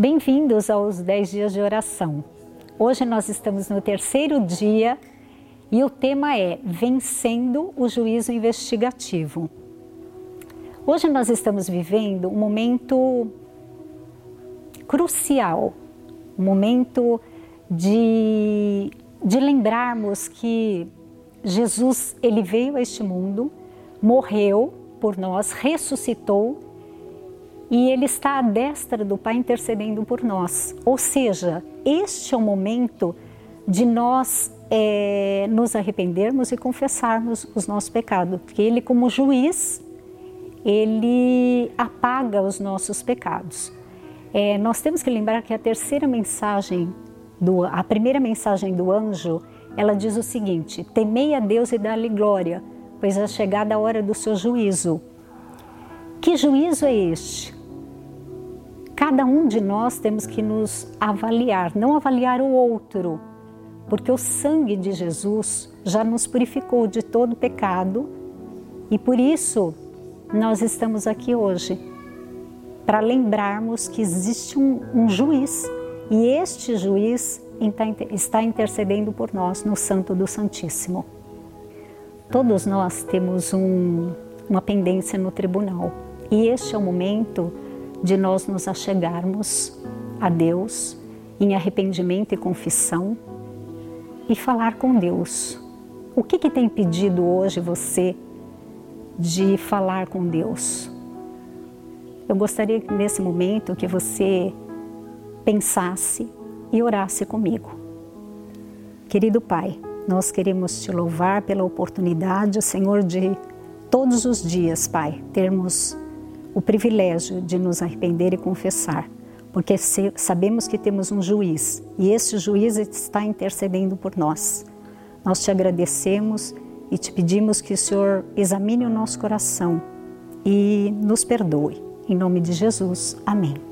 Bem-vindos aos 10 dias de oração. Hoje nós estamos no terceiro dia e o tema é Vencendo o Juízo Investigativo. Hoje nós estamos vivendo um momento crucial, um momento de, de lembrarmos que Jesus ele veio a este mundo, morreu por nós, ressuscitou e ele está à destra do Pai intercedendo por nós. Ou seja, este é o momento de nós é, nos arrependermos e confessarmos os nossos pecados, porque ele, como juiz, ele apaga os nossos pecados. É, nós temos que lembrar que a terceira mensagem, do, a primeira mensagem do anjo, ela diz o seguinte: temei a Deus e dá-lhe glória, pois é chegada a hora do seu juízo. Que juízo é este? Cada um de nós temos que nos avaliar, não avaliar o outro, porque o sangue de Jesus já nos purificou de todo pecado e por isso nós estamos aqui hoje para lembrarmos que existe um, um juiz e este juiz está intercedendo por nós no Santo do Santíssimo. Todos nós temos um, uma pendência no tribunal e este é o momento de nós nos achegarmos a Deus em arrependimento e confissão e falar com Deus. O que, que tem impedido hoje você de falar com Deus? Eu gostaria nesse momento que você pensasse e orasse comigo. Querido Pai, nós queremos te louvar pela oportunidade, Senhor, de todos os dias, Pai, termos o privilégio de nos arrepender e confessar, porque sabemos que temos um juiz e esse juiz está intercedendo por nós. Nós te agradecemos e te pedimos que o Senhor examine o nosso coração e nos perdoe. Em nome de Jesus, amém.